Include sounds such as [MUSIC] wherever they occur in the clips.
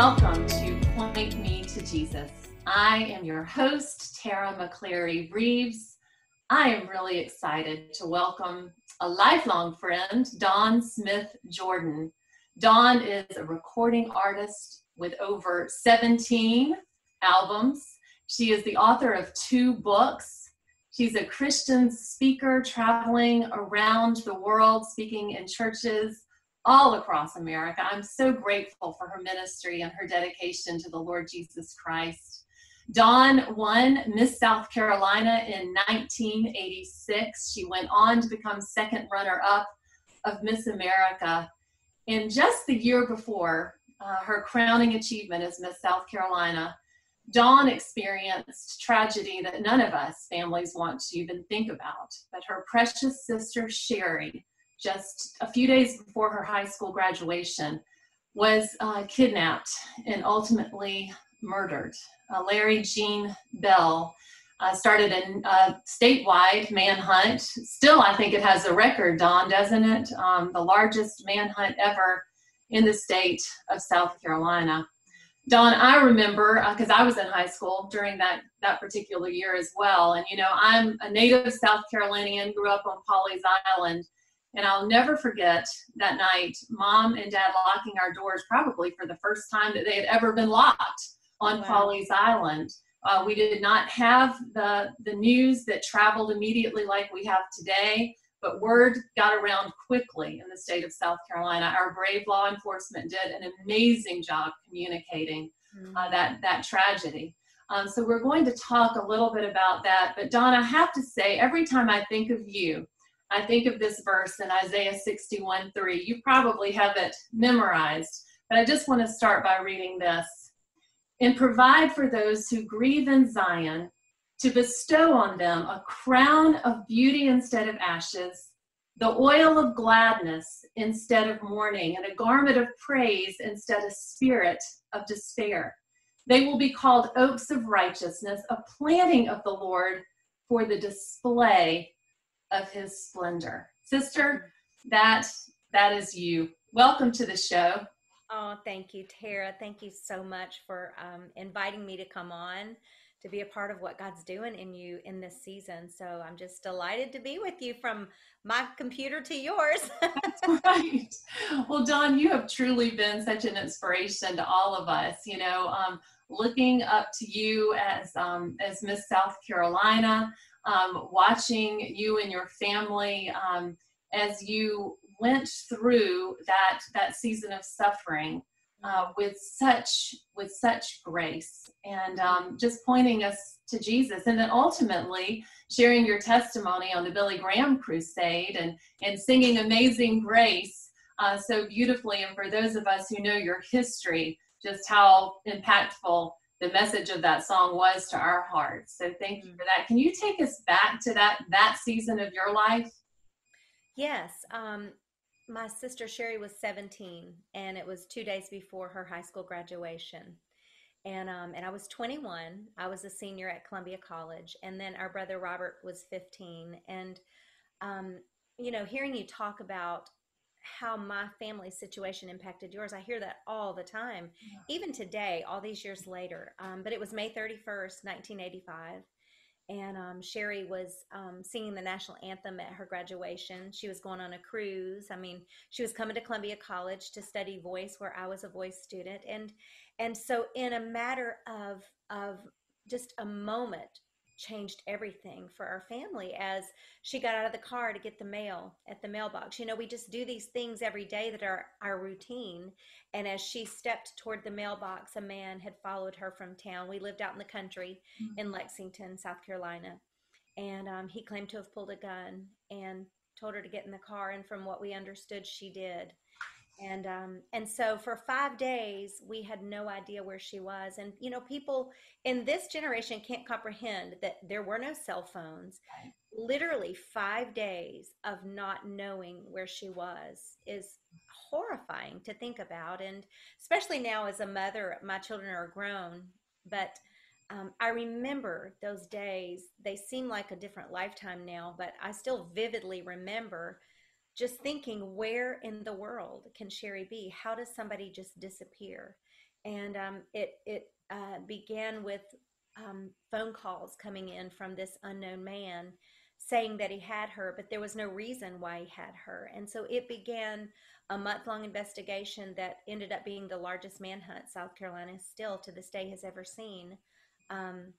welcome to Point Me to Jesus. I am your host, Tara McCleary Reeves. I am really excited to welcome a lifelong friend, Dawn Smith Jordan. Dawn is a recording artist with over 17 albums. She is the author of two books. She's a Christian speaker traveling around the world, speaking in churches all across America. I'm so grateful for her ministry and her dedication to the Lord Jesus Christ. Dawn won Miss South Carolina in 1986. She went on to become second runner up of Miss America. And just the year before uh, her crowning achievement as Miss South Carolina, Dawn experienced tragedy that none of us families want to even think about. But her precious sister, Sherry, just a few days before her high school graduation, was uh, kidnapped and ultimately murdered. Uh, Larry Gene Bell uh, started a, a, statewide manhunt. Still, I think it has a record, Dawn, doesn't it? Um, the largest manhunt ever in the state of South Carolina. Dawn, I remember because uh, I was in high school during that that particular year as well. And you know, I'm a native South Carolinian, grew up on Pawleys Island, and I'll never forget that night, mom and dad locking our doors probably for the first time that they had ever been locked on wow. Pawleys Island. Uh, we did not have the, the news that traveled immediately like we have today, but word got around quickly in the state of South Carolina. Our brave law enforcement did an amazing job communicating mm-hmm. uh, that, that tragedy. Um, so we're going to talk a little bit about that. But Dawn, I have to say, every time I think of you, I think of this verse in Isaiah 61 3. You probably have it memorized, but I just want to start by reading this. And provide for those who grieve in Zion, to bestow on them a crown of beauty instead of ashes, the oil of gladness instead of mourning, and a garment of praise instead of spirit of despair. They will be called oaks of righteousness, a planting of the Lord for the display of his splendor. Sister, that that is you. Welcome to the show. Oh, thank you, Tara. Thank you so much for um, inviting me to come on to be a part of what God's doing in you in this season. So I'm just delighted to be with you from my computer to yours. [LAUGHS] That's right. Well, Dawn, you have truly been such an inspiration to all of us. You know, um, looking up to you as um, as Miss South Carolina, um, watching you and your family um, as you went through that that season of suffering uh, with such with such grace and um, just pointing us to Jesus and then ultimately sharing your testimony on the Billy Graham crusade and and singing Amazing Grace uh, so beautifully. And for those of us who know your history just how impactful the message of that song was to our hearts. So thank you for that. Can you take us back to that that season of your life? Yes. Um, my sister Sherry was 17, and it was two days before her high school graduation. And um, and I was 21. I was a senior at Columbia College, and then our brother Robert was 15. And um, you know, hearing you talk about how my family situation impacted yours. I hear that all the time, yeah. even today, all these years later. Um, but it was May 31st, 1985. And um, Sherry was um, singing the national anthem at her graduation. She was going on a cruise. I mean, she was coming to Columbia College to study voice, where I was a voice student. And and so, in a matter of of just a moment, changed everything for our family as she got out of the car to get the mail at the mailbox. You know, we just do these things every day that are our routine. And as she stepped toward the mailbox, a man had followed her from town. We lived out in the country mm-hmm. in Lexington, South Carolina. And um, he claimed to have pulled a gun and told her to get in the car. And from what we understood, she did and um, and so for five days we had no idea where she was and you know people in this generation can't comprehend that there were no cell phones right. literally five days of not knowing where she was is horrifying to think about and especially now as a mother my children are grown but um, I remember those days. They seem like a different lifetime now, but I still vividly remember just thinking where in the world can Sherry be? How does somebody just disappear? and um, it it uh, began with um, phone calls coming in from this unknown man saying that he had her, but there was no reason why he had her. And so it began a month long investigation that ended up being the largest manhunt South Carolina still to this day has ever seen. Um,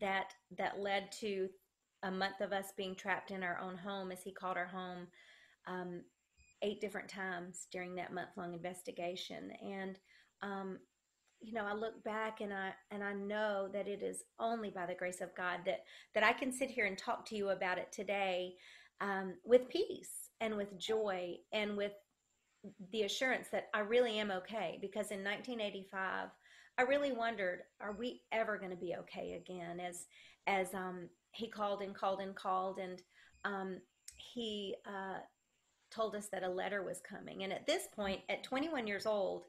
that that led to a month of us being trapped in our own home, as he called our home, um, eight different times during that month long investigation. And um, you know, I look back and I and I know that it is only by the grace of God that that I can sit here and talk to you about it today um, with peace and with joy and with the assurance that I really am okay. Because in 1985, I really wondered, are we ever going to be okay again? As as um, he called and called and called, and um, he uh, told us that a letter was coming. And at this point, at 21 years old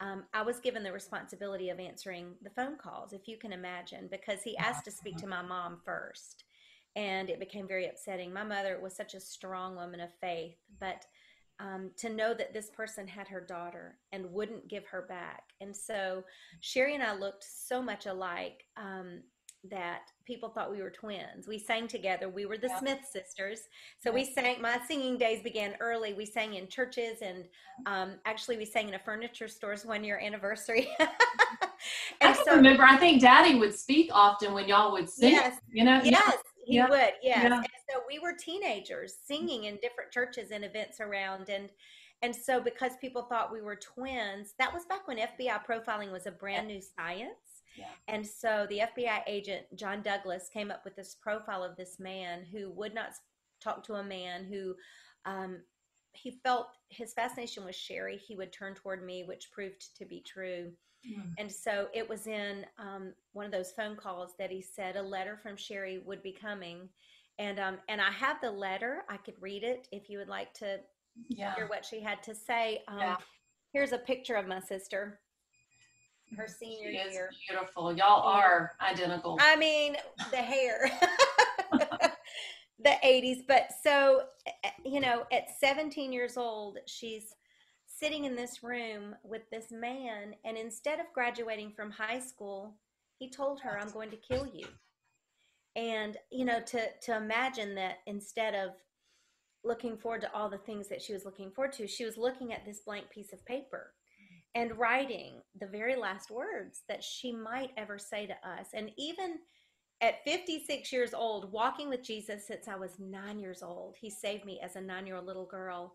um, I was given the responsibility of answering the phone calls, if you can imagine, because he asked to speak to my mom first. And it became very upsetting. My mother was such a strong woman of faith, but um, to know that this person had her daughter and wouldn't give her back. And so Sherry and I looked so much alike. Um, that people thought we were twins. We sang together. We were the yeah. Smith sisters. So yeah. we sang, my singing days began early. We sang in churches and um, actually we sang in a furniture store's one year anniversary. [LAUGHS] I so, remember, I think daddy would speak often when y'all would sing, yes, you know? Yes, he yeah. would. Yes. And so we were teenagers singing in different churches and events around. And, and so because people thought we were twins, that was back when FBI profiling was a brand new science. And so the FBI agent, John Douglas, came up with this profile of this man who would not talk to a man who um, he felt his fascination with Sherry. He would turn toward me, which proved to be true. Mm. And so it was in um, one of those phone calls that he said a letter from Sherry would be coming. And um, and I have the letter. I could read it if you would like to yeah. hear what she had to say. Um, yeah. Here's a picture of my sister her senior she year. beautiful. Y'all are identical. I mean, the hair. [LAUGHS] the 80s. But so, eh, you know, at 17 years old, she's sitting in this room with this man. And instead of graduating from high school, he told her, I'm going to kill you. And, you know, to, to imagine that instead of looking forward to all the things that she was looking forward to, she was looking at this blank piece of paper and writing the very last words that she might ever say to us. And even at 56 years old, walking with Jesus since I was nine years old, he saved me as a nine year old little girl.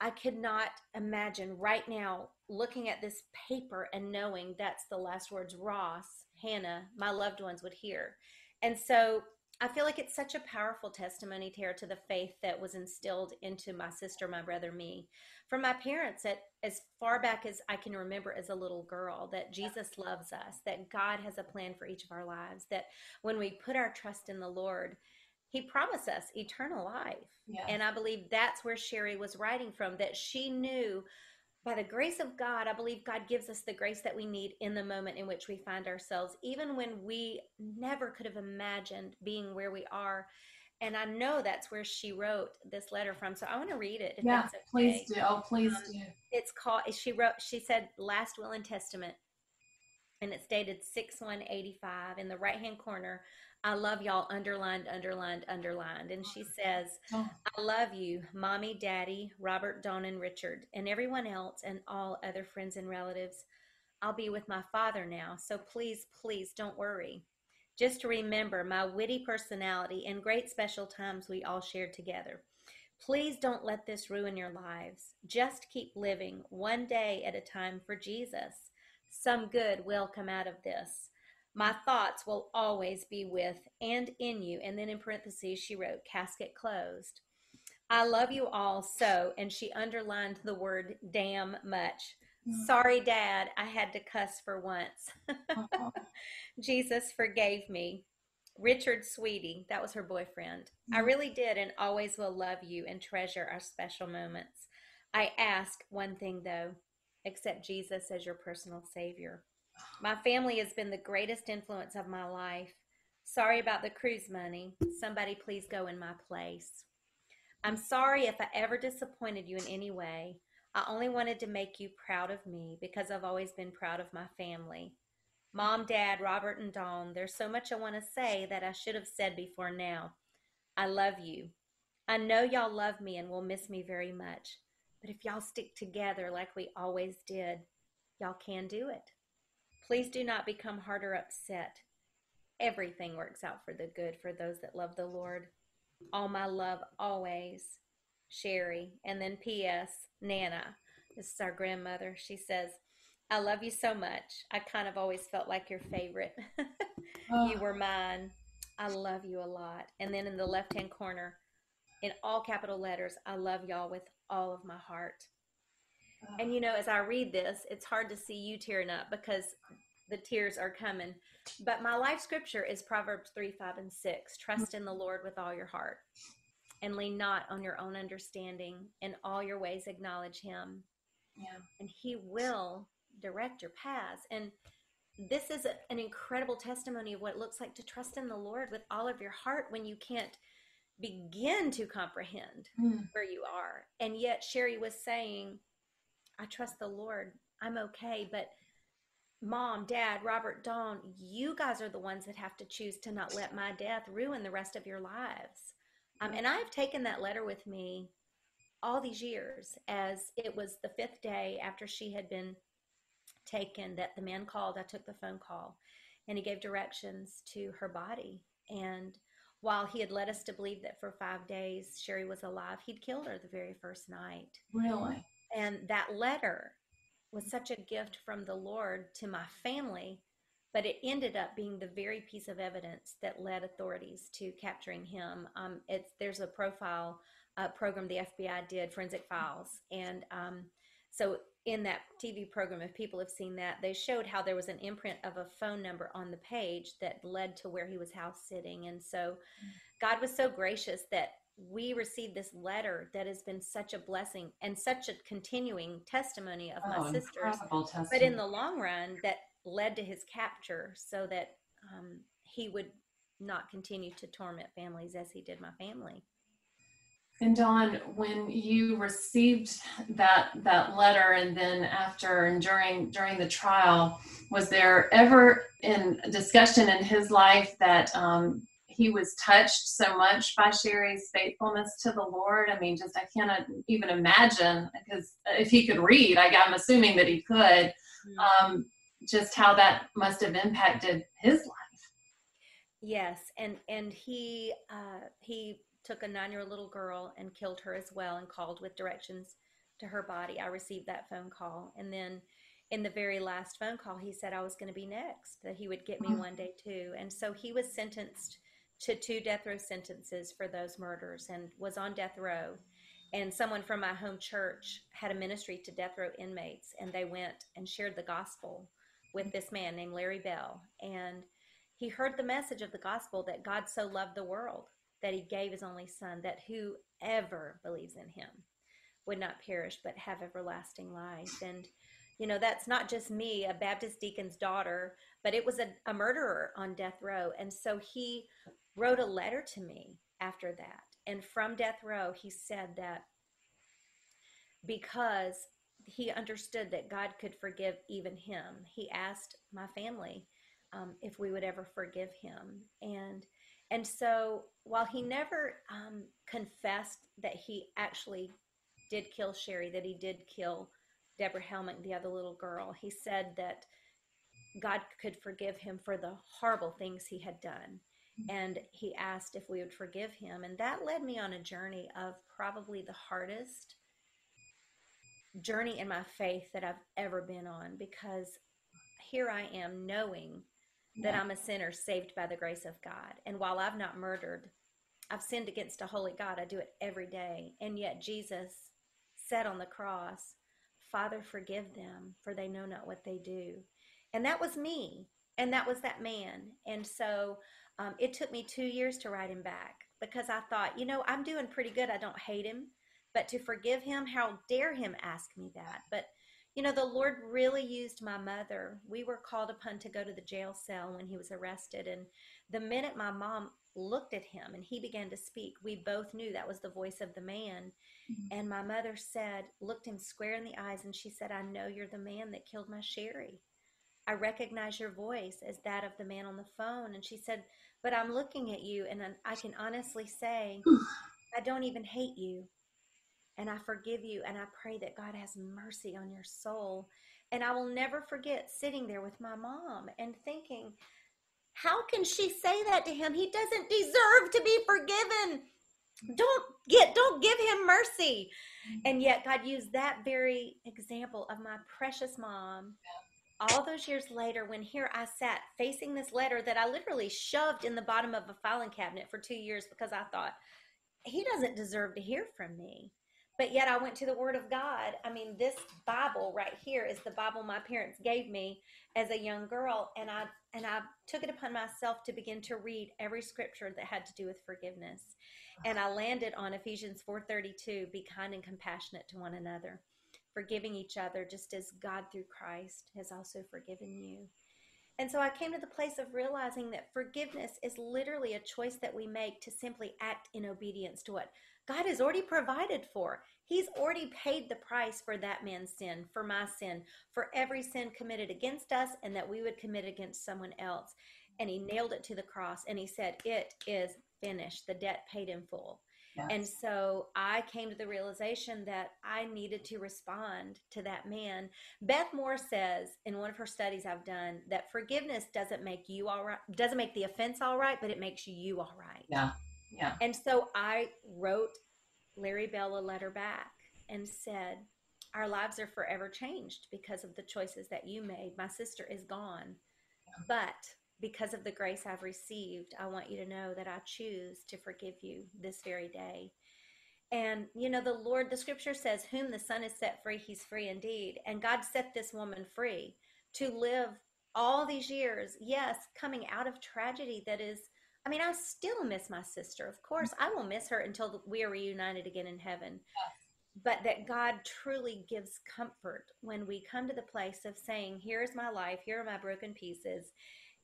I could not imagine right now looking at this paper and knowing that's the last words Ross, Hannah, my loved ones would hear. And so I feel like it's such a powerful testimony, Tara, to the faith that was instilled into my sister, my brother, me, from my parents at as far back as I can remember as a little girl, that Jesus loves us, that God has a plan for each of our lives, that when we put our trust in the Lord, He promised us eternal life. Yes. And I believe that's where Sherry was writing from, that she knew by the grace of God, I believe God gives us the grace that we need in the moment in which we find ourselves, even when we never could have imagined being where we are. And I know that's where she wrote this letter from. So I want to read it. yeah, okay. please do. Oh, please um, do. It's called, she wrote, she said, Last Will and Testament. And it's dated 6 185 in the right hand corner. I love y'all underlined, underlined, underlined. And she says, oh. I love you, mommy, daddy, Robert, Dawn, and Richard, and everyone else, and all other friends and relatives. I'll be with my father now, so please, please don't worry. Just remember my witty personality and great special times we all shared together. Please don't let this ruin your lives. Just keep living one day at a time for Jesus. Some good will come out of this. My thoughts will always be with and in you. And then in parentheses, she wrote, casket closed. I love you all so. And she underlined the word damn much. Mm-hmm. Sorry, Dad, I had to cuss for once. uh-huh. [LAUGHS] Jesus forgave me. Richard Sweetie, that was her boyfriend. Mm-hmm. I really did and always will love you and treasure our special moments. I ask one thing though accept Jesus as your personal Savior. My family has been the greatest influence of my life. Sorry about the cruise money. Somebody please go in my place. I'm sorry if I ever disappointed you in any way. I only wanted to make you proud of me because I've always been proud of my family. Mom, Dad, Robert, and Dawn, there's so much I want to say that I should have said before now. I love you. I know y'all love me and will miss me very much. But if y'all stick together like we always did, y'all can do it. Please do not become hard or upset. Everything works out for the good for those that love the Lord. All my love always. Sherry. And then P.S. Nana. This is our grandmother. She says, I love you so much. I kind of always felt like your favorite. [LAUGHS] You were ah. mine. I love you a lot. And then in the left hand corner, in all capital letters, I love y'all with all of my heart. And you know, as I read this, it's hard to see you tearing up because the tears are coming. But my life scripture is Proverbs 3 5 and 6. Trust in the Lord with all your heart and lean not on your own understanding. In all your ways, acknowledge Him. Yeah. And He will direct your paths. And this is a, an incredible testimony of what it looks like to trust in the Lord with all of your heart when you can't begin to comprehend mm. where you are. And yet, Sherry was saying, I trust the Lord. I'm okay. But mom, dad, Robert, Dawn, you guys are the ones that have to choose to not let my death ruin the rest of your lives. Um, and I've taken that letter with me all these years as it was the fifth day after she had been taken that the man called. I took the phone call and he gave directions to her body. And while he had led us to believe that for five days Sherry was alive, he'd killed her the very first night. Really? And that letter was such a gift from the Lord to my family but it ended up being the very piece of evidence that led authorities to capturing him. Um, it's there's a profile uh, program the FBI did, Forensic Files, and um, so in that TV program, if people have seen that, they showed how there was an imprint of a phone number on the page that led to where he was house sitting, and so God was so gracious that we received this letter that has been such a blessing and such a continuing testimony of oh, my sisters. But in the long run, that led to his capture so that um, he would not continue to torment families as he did my family. And Dawn, when you received that that letter, and then after and during during the trial, was there ever in discussion in his life that um, he was touched so much by Sherry's faithfulness to the Lord? I mean, just I cannot even imagine because if he could read, I, am assuming that he could. Mm-hmm. Um, just how that must have impacted his life. Yes, and and he uh, he took a nine-year-old little girl and killed her as well, and called with directions to her body. I received that phone call, and then in the very last phone call, he said I was going to be next, that he would get me mm-hmm. one day too, and so he was sentenced to two death row sentences for those murders and was on death row. And someone from my home church had a ministry to death row inmates, and they went and shared the gospel with this man named Larry Bell. And he heard the message of the gospel that God so loved the world that he gave his only son, that whoever believes in him would not perish but have everlasting life. And, you know, that's not just me, a Baptist deacon's daughter, but it was a, a murderer on death row. And so he wrote a letter to me after that. And from death row, he said that because he understood that God could forgive even him. He asked my family um, if we would ever forgive him, and and so while he never um, confessed that he actually did kill Sherry, that he did kill Deborah Helmick, the other little girl, he said that God could forgive him for the horrible things he had done. And he asked if we would forgive him. And that led me on a journey of probably the hardest journey in my faith that I've ever been on because here I am knowing that I'm a sinner saved by the grace of God. And while I've not murdered, I've sinned against a holy God. I do it every day. And yet Jesus said on the cross, Father, forgive them, for they know not what they do. And that was me. And that was that man. And so um, it took me two years to write him back because I thought, you know, I'm doing pretty good. I don't hate him. But to forgive him, how dare him ask me that? But you know, the Lord really used my mother. We were called upon to go to the jail cell when he was arrested. And the minute my mom looked at him and he began to speak. We both knew that was the voice of the man. Mm-hmm. And my mother said, looked him square in the eyes, and she said, I know you're the man that killed my Sherry. I recognize your voice as that of the man on the phone. And she said, But I'm looking at you, and I can honestly say, [SIGHS] I don't even hate you. And I forgive you, and I pray that God has mercy on your soul. And I will never forget sitting there with my mom and thinking, how can she say that to him? He doesn't deserve to be forgiven. Don't get don't give him mercy. Mm-hmm. And yet God used that very example of my precious mom all those years later when here I sat facing this letter that I literally shoved in the bottom of a filing cabinet for 2 years because I thought he doesn't deserve to hear from me. But yet I went to the Word of God. I mean, this Bible right here is the Bible my parents gave me as a young girl, and I and I took it upon myself to begin to read every scripture that had to do with forgiveness, and I landed on Ephesians four thirty two: "Be kind and compassionate to one another, forgiving each other, just as God through Christ has also forgiven you." And so I came to the place of realizing that forgiveness is literally a choice that we make to simply act in obedience to what God has already provided for. He's already paid the price for that man's sin, for my sin, for every sin committed against us and that we would commit against someone else. And he nailed it to the cross and he said, It is finished. The debt paid in full. Yes. And so I came to the realization that I needed to respond to that man. Beth Moore says in one of her studies I've done that forgiveness doesn't make you all right, doesn't make the offense all right, but it makes you all right. Yeah. Yeah. And so I wrote Larry Bell a letter back and said, Our lives are forever changed because of the choices that you made. My sister is gone. Yeah. But because of the grace I've received, I want you to know that I choose to forgive you this very day. And, you know, the Lord, the scripture says, Whom the Son is set free, he's free indeed. And God set this woman free to live all these years, yes, coming out of tragedy that is I mean, I still miss my sister. Of course, I will miss her until we are reunited again in heaven. Yes. But that God truly gives comfort when we come to the place of saying, Here is my life, here are my broken pieces,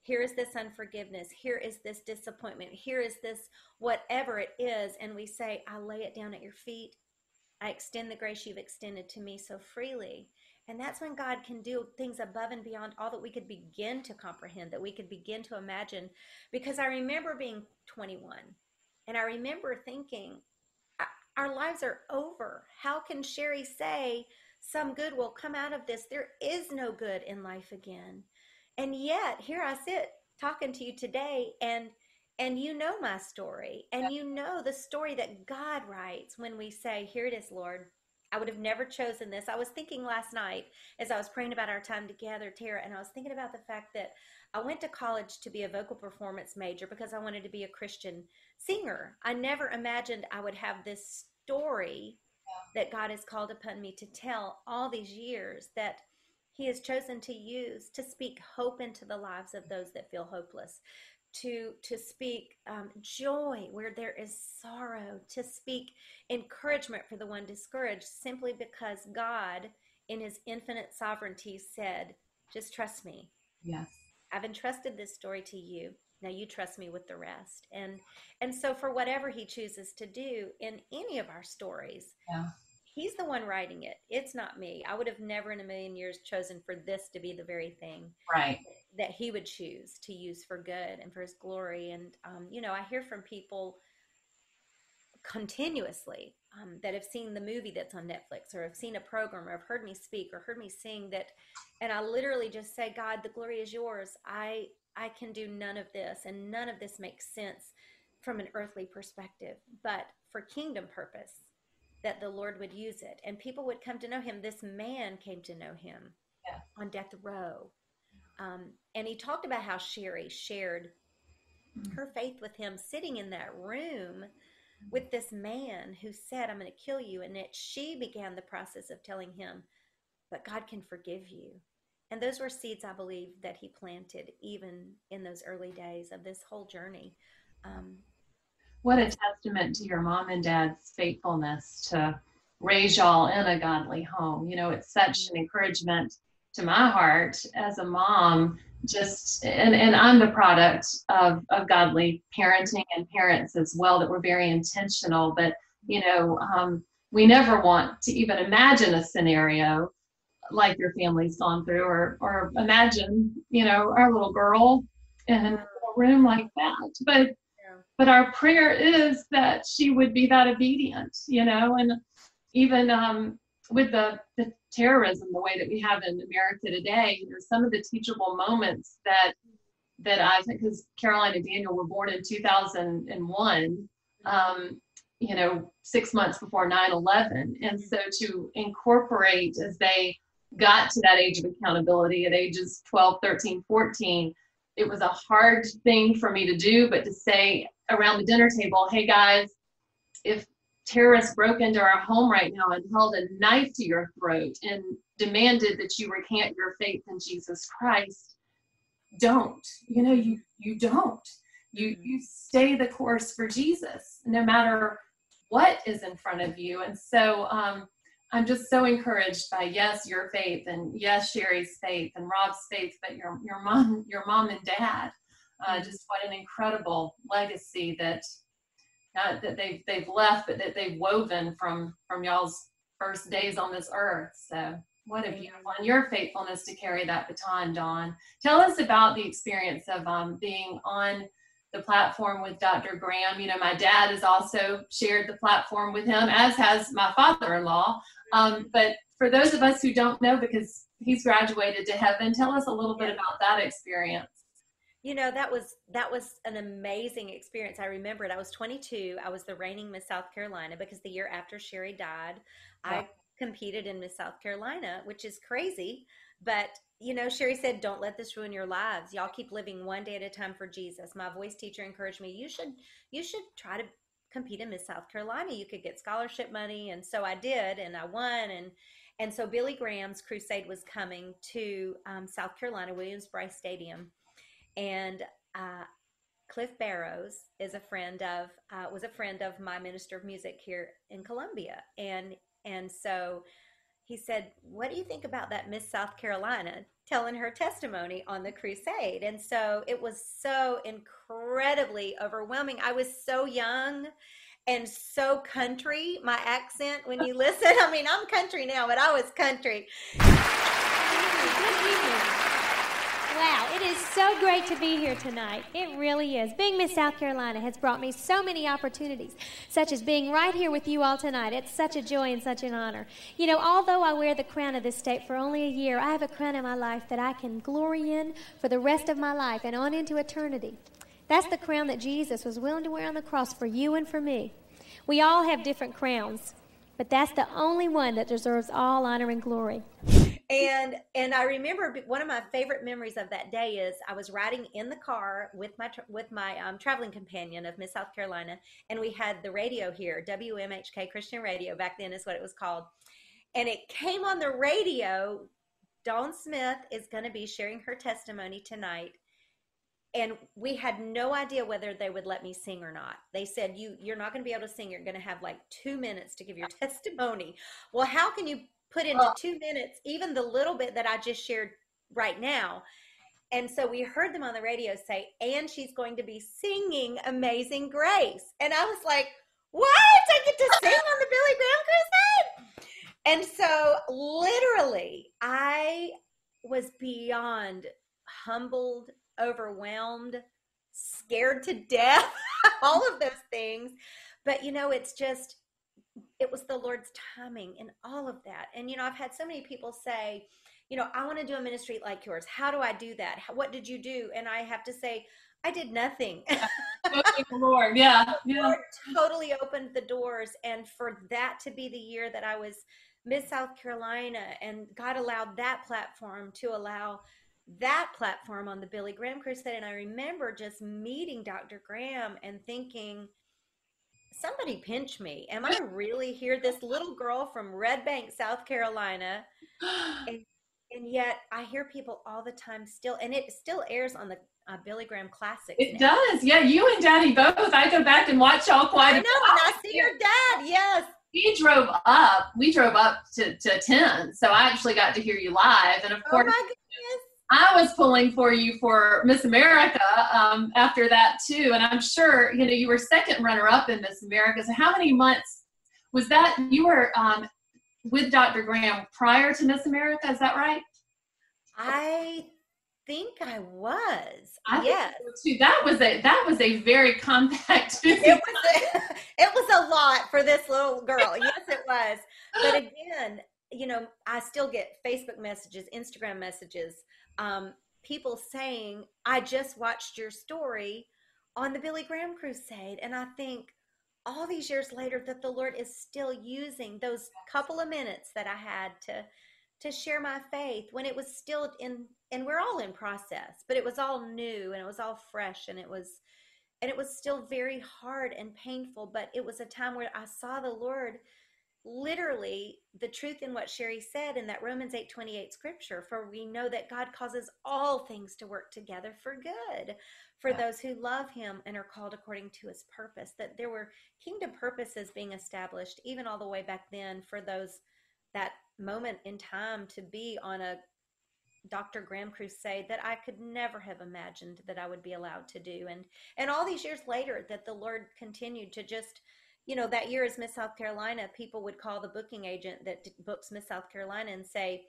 here is this unforgiveness, here is this disappointment, here is this whatever it is. And we say, I lay it down at your feet. I extend the grace you've extended to me so freely. And that's when God can do things above and beyond all that we could begin to comprehend, that we could begin to imagine. Because I remember being 21 and I remember thinking, our lives are over. How can Sherry say some good will come out of this? There is no good in life again. And yet, here I sit talking to you today and and you know my story and you know the story that God writes when we say, Here it is, Lord. I would have never chosen this. I was thinking last night as I was praying about our time together, Tara, and I was thinking about the fact that I went to college to be a vocal performance major because I wanted to be a Christian singer. I never imagined I would have this story that God has called upon me to tell all these years that He has chosen to use to speak hope into the lives of those that feel hopeless, to to speak um, joy where there is sorrow to speak encouragement for the one discouraged simply because god in his infinite sovereignty said just trust me. Yes. I've entrusted this story to you. Now you trust me with the rest. And and so for whatever he chooses to do in any of our stories yeah he's the one writing it. It's not me. I would have never in a million years chosen for this to be the very thing right. that he would choose to use for good and for his glory. And, um, you know, I hear from people continuously um, that have seen the movie that's on Netflix or have seen a program or have heard me speak or heard me sing that, and I literally just say, God, the glory is yours. I, I can do none of this. And none of this makes sense from an earthly perspective, but for kingdom purpose that the Lord would use it and people would come to know him. This man came to know him yeah. on death row um, and he talked about how Sherry shared her faith with him sitting in that room with this man who said, I'm going to kill you. And that she began the process of telling him, but God can forgive you. And those were seeds, I believe, that he planted even in those early days of this whole journey. Um, what a testament to your mom and dad's faithfulness to raise y'all in a godly home. You know, it's such an encouragement to my heart as a mom just and, and I'm the product of, of godly parenting and parents as well that were very intentional. But you know, um, we never want to even imagine a scenario like your family's gone through, or or imagine you know our little girl in a room like that. But but our prayer is that she would be that obedient, you know, and even um, with the, the terrorism the way that we have in America today, you know, some of the teachable moments that that I think because Caroline and Daniel were born in 2001, um, you know, six months before 9/11, and so to incorporate as they got to that age of accountability at ages 12, 13, 14, it was a hard thing for me to do, but to say around the dinner table, hey guys, if terrorists broke into our home right now and held a knife to your throat and demanded that you recant your faith in Jesus Christ, don't. You know, you you don't. You mm-hmm. you stay the course for Jesus, no matter what is in front of you. And so um, I'm just so encouraged by yes, your faith, and yes, Sherry's faith, and Rob's faith, but your your mom, your mom and dad. Uh, mm-hmm. just what an incredible legacy that uh, that they've they've left, but that they've woven from from y'all's first days on this earth. So what a beautiful and your faithfulness to carry that baton, Dawn. Tell us about the experience of um, being on the platform with Dr. Graham. You know, my dad has also shared the platform with him, as has my father-in-law. Um, but for those of us who don't know, because he's graduated to heaven, tell us a little bit about that experience. You know that was that was an amazing experience. I remember it i was 22 i was the reigning miss south carolina because the year after sherry died wow. i competed in miss south carolina which is crazy. But you know sherry said don't let this ruin your lives. Y'all keep living one day at a time for jesus. My voice teacher encouraged me you should you should try to compete in miss south carolina you could get scholarship money and so i did and i won and and so billy graham's crusade was coming to um, south carolina williams-brice stadium and uh, Cliff Barrows is a friend of uh, was a friend of my minister of music here in Columbia, and and so he said, "What do you think about that Miss South Carolina telling her testimony on the crusade?" And so it was so incredibly overwhelming. I was so young and so country. My accent, when you listen, I mean, I'm country now, but I was country. Wow, it is so great to be here tonight. It really is. Being Miss South Carolina has brought me so many opportunities, such as being right here with you all tonight. It's such a joy and such an honor. You know, although I wear the crown of this state for only a year, I have a crown in my life that I can glory in for the rest of my life and on into eternity. That's the crown that Jesus was willing to wear on the cross for you and for me. We all have different crowns, but that's the only one that deserves all honor and glory and and I remember one of my favorite memories of that day is I was riding in the car with my with my um, traveling companion of Miss South Carolina, and we had the radio here, WMHK Christian Radio back then is what it was called, and it came on the radio. Dawn Smith is going to be sharing her testimony tonight, and we had no idea whether they would let me sing or not. They said you you're not going to be able to sing. You're going to have like two minutes to give your [LAUGHS] testimony. Well, how can you put into oh. two minutes, even the little bit that I just shared right now. And so we heard them on the radio say, and she's going to be singing Amazing Grace. And I was like, what? I get to [LAUGHS] sing on the Billy Graham Crusade? And so literally, I was beyond humbled, overwhelmed, scared to death, [LAUGHS] all of those things. But you know, it's just it was the Lord's timing in all of that. And, you know, I've had so many people say, you know, I want to do a ministry like yours. How do I do that? What did you do? And I have to say, I did nothing. [LAUGHS] Lord, yeah, yeah. Lord totally opened the doors, and for that to be the year that I was Miss South Carolina, and God allowed that platform to allow that platform on the Billy Graham Crusade. And I remember just meeting Dr. Graham and thinking, somebody pinch me. Am I [LAUGHS] really here? This little girl from Red Bank, South Carolina. [GASPS] And, and yet I hear people all the time still, and it still airs on the uh, Billy Graham Classic. It now. does. Yeah, you and Daddy both. I go back and watch y'all quite I know, and I see your dad. Yes. We drove up. We drove up to, to 10. So I actually got to hear you live. And of oh course, I was pulling for you for Miss America um, after that too, and I'm sure you know you were second runner-up in Miss America. So how many months was that? You were um, with Dr. Graham prior to Miss America, is that right? I think I was. I yes. So too. That was a that was a very compact. [LAUGHS] it was a, [LAUGHS] it was a lot for this little girl. Yes, it was. But again, you know, I still get Facebook messages, Instagram messages, um, people saying, "I just watched your story on the Billy Graham Crusade," and I think all these years later that the Lord is still using those couple of minutes that I had to to share my faith when it was still in and we're all in process but it was all new and it was all fresh and it was and it was still very hard and painful but it was a time where i saw the lord literally the truth in what sherry said in that romans 8 28 scripture for we know that god causes all things to work together for good for yeah. those who love him and are called according to his purpose that there were kingdom purposes being established even all the way back then for those that moment in time to be on a Dr. Graham crusade that I could never have imagined that I would be allowed to do. And and all these years later that the Lord continued to just you know, that year as Miss South Carolina, people would call the booking agent that books Miss South Carolina and say,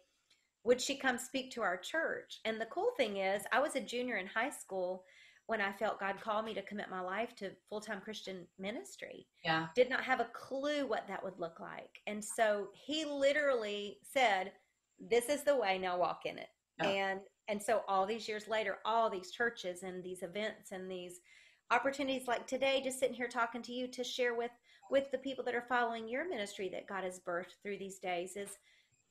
Would she come speak to our church? And the cool thing is, I was a junior in high school when I felt God called me to commit my life to full time Christian ministry. Yeah. Did not have a clue what that would look like. And so he literally said, This is the way, now walk in it. Yeah. And and so all these years later, all these churches and these events and these opportunities like today, just sitting here talking to you to share with with the people that are following your ministry that God has birthed through these days is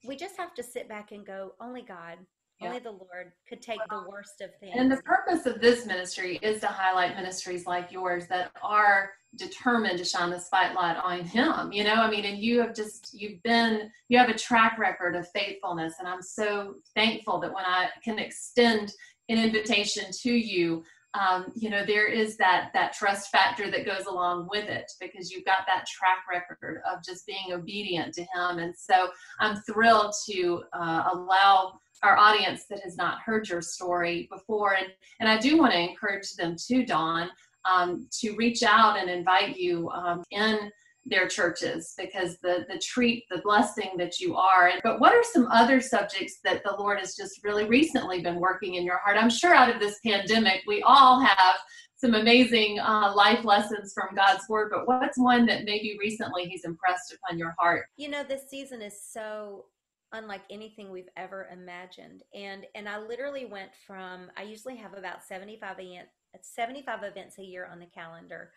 we just have to sit back and go, only God, yeah. Only the Lord could take the worst of things. And the purpose of this ministry is to highlight ministries like yours that are determined to shine the spotlight on Him. You know, I mean, and you have just, you've been, you have a track record of faithfulness. And I'm so thankful that when I can extend an invitation to you, um, you know there is that that trust factor that goes along with it because you've got that track record of just being obedient to him and so i'm thrilled to uh, allow our audience that has not heard your story before. And, and I do want to encourage them too, Dawn, um, to reach out and invite you um, in their churches because the the treat the blessing that you are but what are some other subjects that the lord has just really recently been working in your heart i'm sure out of this pandemic we all have some amazing uh, life lessons from god's word but what's one that maybe recently he's impressed upon your heart you know this season is so unlike anything we've ever imagined. And and I literally went from I usually have about 75 event 75 events a year on the calendar.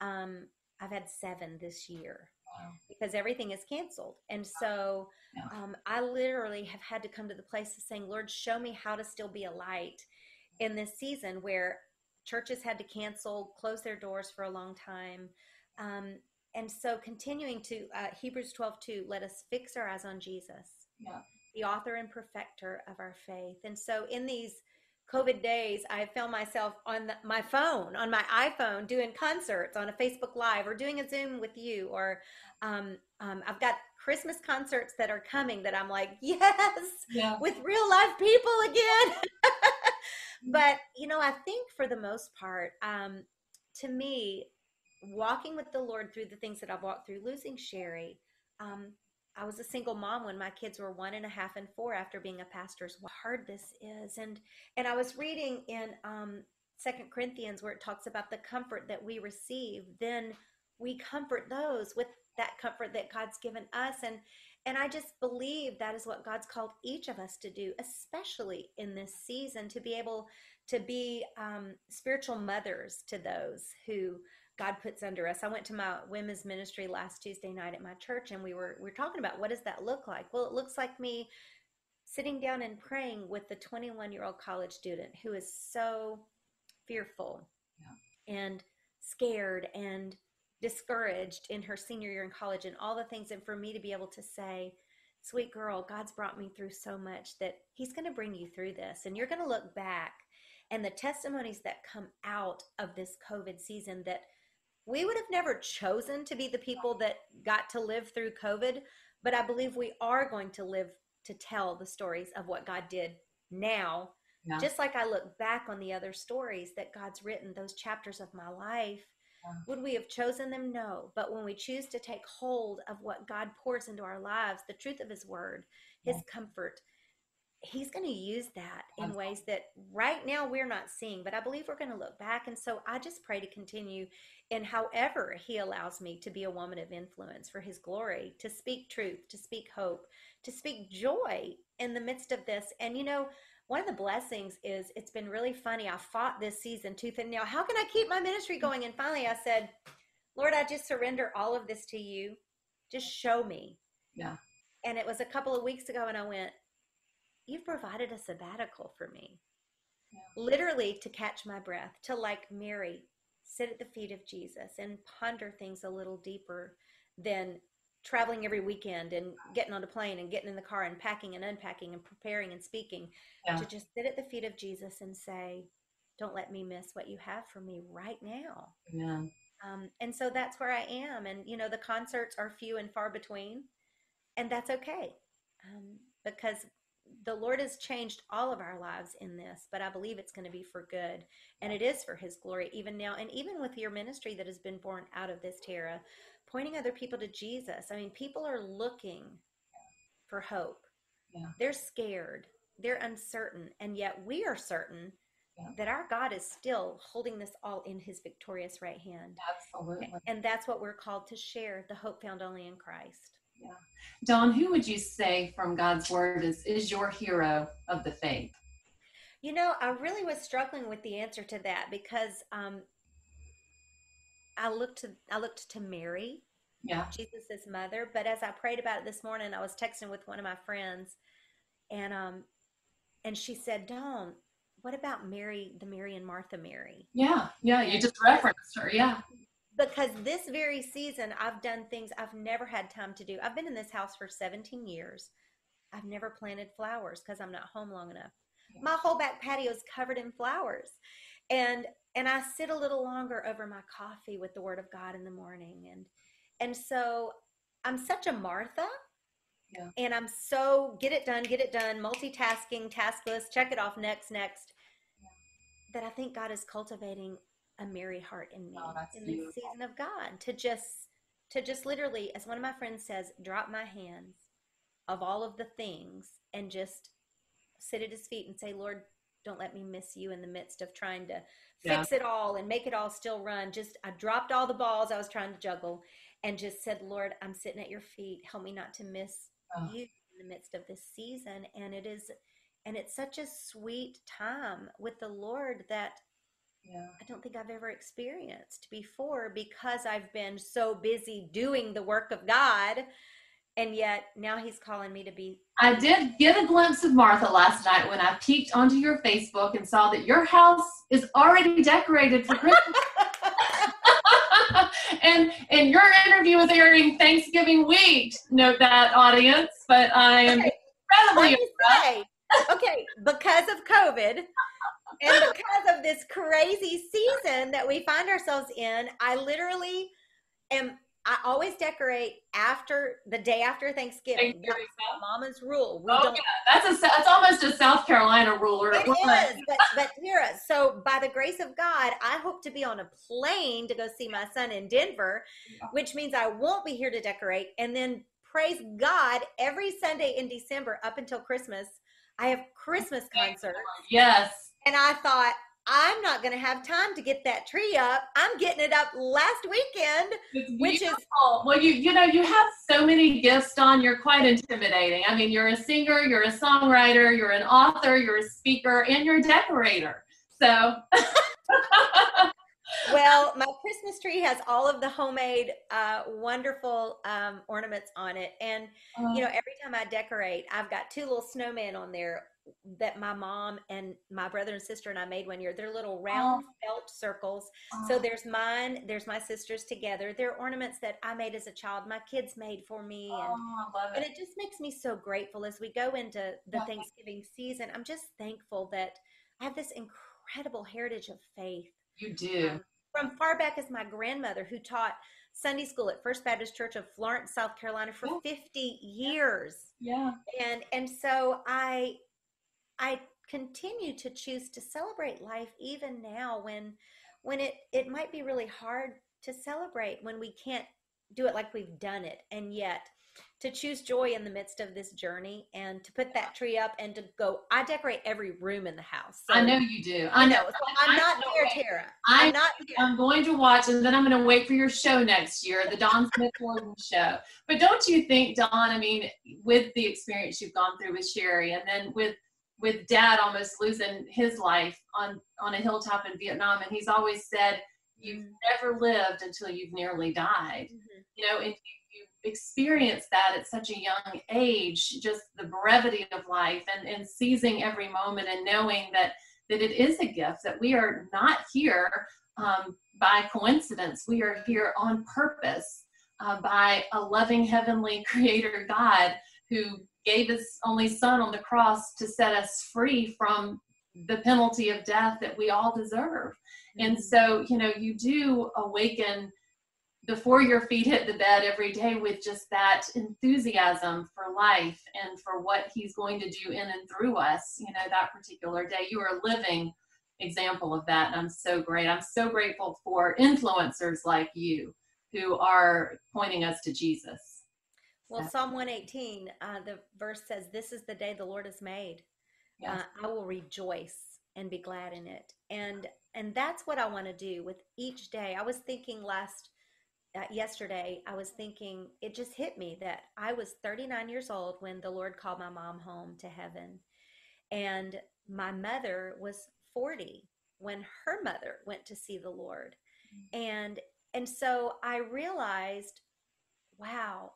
Um, I've had seven this year wow. because everything is canceled. And so um, I literally have had to come to the place of saying, Lord, show me how to still be a light in this season where churches had to cancel, close their doors for a long time. Um, and so continuing to uh, Hebrews 12, 2, let us fix our eyes on Jesus yeah. the author and perfecter of our faith. And so in these COVID days, I found myself on the, my phone, on my iPhone, doing concerts on a Facebook Live or doing a Zoom with you. Or um, um, I've got Christmas concerts that are coming that I'm like, [LAUGHS] yes, yeah. with real live people again. [LAUGHS] but, you know, I think for the most part, um, to me, walking with the Lord through the things that I've walked through, losing Sherry, um, I was a single mom when my kids were one and a half and four after being a pastor's how hard this is. And and I was reading in um Second Corinthians where it talks about the comfort that we receive, then we comfort those with that comfort that God's given us. And and I just believe that is what God's called each of us to do, especially in this season, to be able to be um, spiritual mothers to those who God puts under us. I went to my women's ministry last Tuesday night at my church and we were we were talking about what does that look like? Well, it looks like me sitting down and praying with the 21-year-old college student who is so fearful yeah. and scared and discouraged in her senior year in college and all the things and for me to be able to say sweet girl god's brought me through so much that he's going to bring you through this and you're going to look back and the testimonies that come out of this covid season that we would have never chosen to be the people that got to live through COVID, but I believe we are going to live to tell the stories of what God did now Yeah. Just like I look back on the other stories that God's written, those chapters of my life, yeah. would we have chosen them? No. But when we choose to take hold of what God pours into our lives, the truth of His word, His yeah. comfort, He's going to use that in ways that right now we're not seeing. But I believe we're going to look back. And so I just pray to continue in however He allows me to be a woman of influence for His glory, to speak truth, to speak hope, to speak joy in the midst of this. And you know, one of the blessings is it's been really funny. I fought this season tooth and nail. How can I keep my ministry mm. going? And finally I said, Lord, I just surrender all of this to you. Just show me. Yeah. And it was a couple of weeks ago, and I went, You've provided a sabbatical for me. Yeah. Literally to catch my breath, to like Mary, sit at the feet of Jesus and ponder things a little deeper than traveling every weekend and getting on a plane and getting in the car and packing and unpacking and preparing and speaking yeah. to just sit at the feet of Jesus and say, don't let me miss what you have for me right now. Yeah. Um, and so that's where I am. And, you know, the concerts are few and far between, and that's okay um, because the Lord has changed all of our lives in this, but I believe it's going to be for good. And it is for His glory, even now. And even with your ministry that has been born out of this, Tara, pointing other people to Jesus. I mean, people are looking for hope. Yeah. They're scared, they're uncertain, and yet we are certain yeah. that our God is still holding this all in his victorious right hand. Absolutely. And that's what we're called to share the hope found only in Christ. Yeah. Dawn, who would you say from God's word is, is your hero of the faith? You know, I really was struggling with the answer to that because um, I looked to I looked to Mary, yeah, Jesus's mother. But as I prayed about it this morning, I was texting with one of my friends, and um, and she said, "Dawn, what about Mary, the Mary and Martha Mary?" Yeah, yeah, you just referenced her, yeah. Because this very season, I've done things I've never had time to do. I've been in this house for 17 years. I've never planted flowers because I'm not home long enough. My whole back patio is covered in flowers and and I sit a little longer over my coffee with the word of God in the morning and and so I'm such a Martha yeah. and I'm so get it done get it done multitasking task list check it off next next yeah. that I think God is cultivating a Mary heart in me oh, in beautiful. this season of God to just to just literally as one of my friends says drop my hands of all of the things and just sit at his feet and say Lord don't let me miss you in the midst of trying to fix it all and make it all still run. Just I dropped all the balls I was trying to juggle and just said, Lord, I'm sitting at your feet. Help me not to miss oh. you in the midst of this season. And it is and it's such a sweet time with the Lord that yeah. I don't think I've ever experienced before because I've been so busy doing the work of God and yet now he's calling me to be i did get a glimpse of martha last night when i peeked onto your facebook and saw that your house is already decorated for christmas [LAUGHS] and and your interview was airing thanksgiving week note that audience but i am okay. incredibly say, okay because of covid and because of this crazy season that we find ourselves in i literally am I always decorate after the day after Thanksgiving. That's Mama's rule. We oh, yeah. That's a that's almost a South Carolina rule. Or it is, but [LAUGHS] but Tara. So by the grace of God, I hope to be on a plane to go see my son in Denver, yeah. which means I won't be here to decorate. And then praise God, every Sunday in December up until Christmas, I have Christmas concerts. Yes. And I thought, I'm not going to have time to get that tree up. I'm getting it up last weekend, which is well, you you know you have so many gifts on. You're quite intimidating. I mean, you're a singer, you're a songwriter, you're an author, you're a speaker, and you're a decorator. So. [LAUGHS] well, my Christmas tree has all of the homemade, uh, wonderful um, ornaments on it, and you know, uh-huh. every time I decorate, I've got two little snowmen on there that my mom and my brother and sister and I made one year. They're little round oh. felt circles. Oh. So there's mine, there's my sisters together. They're ornaments that I made as a child. My kids made for me. Oh, And, oh, it. and it just makes me so grateful as we go into the Thanksgiving season. I'm just thankful that I have this incredible heritage of faith. You do. Um, from far back as my grandmother who taught Sunday school at First Baptist Church of Florence, South Carolina for yeah. 50 years. Yeah. And and so I I continue to choose to celebrate life even now when when it it might be really hard to celebrate when we can't do it like we've done it. And yet to choose joy in the midst of this journey and to put that tree up and to go i decorate every room in the house. So, i know you do. I know. so i'm not there tara. I'm, I'm not there. i'm going to watch and then i'm going to wait for your show next year the Dawn Smith Jordan show. But Dawn't you think don i mean with the experience you've gone through with Shari and then with with dad almost losing his life on on a hilltop in vietnam and he's always said you've mm-hmm. never lived until you've nearly died mm-hmm. you know and you, you experience that at such a young age just the brevity of life and, and seizing every moment and knowing that that it is a gift that we are not here um, by coincidence we are here on purpose uh, by a loving heavenly [LAUGHS] creator god who gave his only son on the cross to set us free from the penalty of death that we all deserve. And mm-hmm. so, you know, you do awaken before your feet hit the bed every day with just that enthusiasm for life and for what he's going to do in and through us, you know, that particular day. You are a living example of that. And I'm so great. I'm so grateful for influencers like you who are pointing us to Jesus. Well, Psalm 118, uh, the verse says, This is the day the Lord has made. Yes. Uh, I will rejoice and be glad in it. And and that's what I want to do with each day. I was thinking last uh, yesterday, I was thinking it just hit me that I was 39 years old when the Lord called my mom home to heaven. And my mother was 40 when her mother went to see the Lord. Mm-hmm. And and so I realized, wow,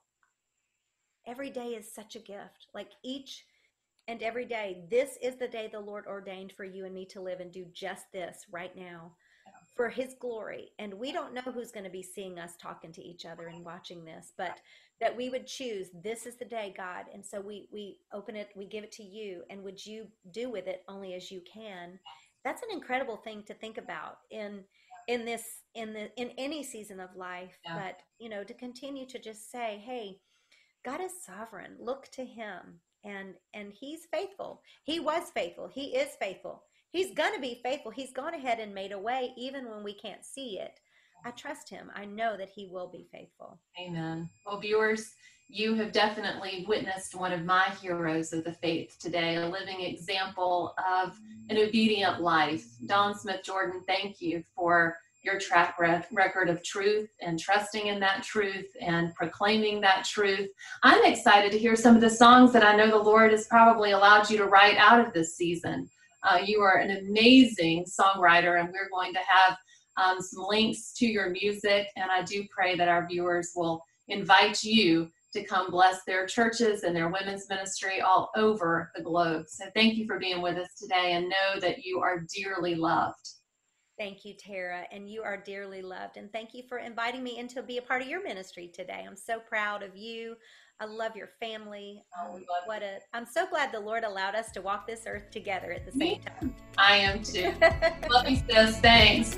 every day is such a gift. Like each and every day, this is the day the Lord ordained for you and me to live and do just this right now for his glory. And we don't know who's going to be seeing us talking to each other and watching this, but that we would choose this is the day, God. And so we we open it, we give it to you, and would you do with it only as you can? That's an incredible thing to think about in in this in the in any season of life. Yeah. But you know, to continue to just say, hey, God is sovereign. Look to him and and he's faithful. He was faithful. He is faithful. He's going to be faithful. He's gone ahead and made a way even when we can't see it. I trust him. I know that he will be faithful. Amen. Well, viewers, you have definitely witnessed one of my heroes of the faith today, a living example of an obedient life. Dawn Smith Jordan, thank you for your track record of truth and trusting in that truth and proclaiming that truth. I'm excited to hear some of the songs that I know the Lord has probably allowed you to write out of this season. Uh, you are an amazing songwriter, and we're going to have um, some links to your music. And I do pray that our viewers will invite you to come bless their churches and their women's ministry all over the globe. So thank you for being with us today and know that you are dearly loved. Thank you, Tara, and you are dearly loved. And thank you for inviting me in to be a part of your ministry today. I'm so proud of you. I love your family. Oh, um, what a! I'm so glad the Lord allowed us to walk this earth together at the same time. I am too. [LAUGHS] love you, sis. Thanks.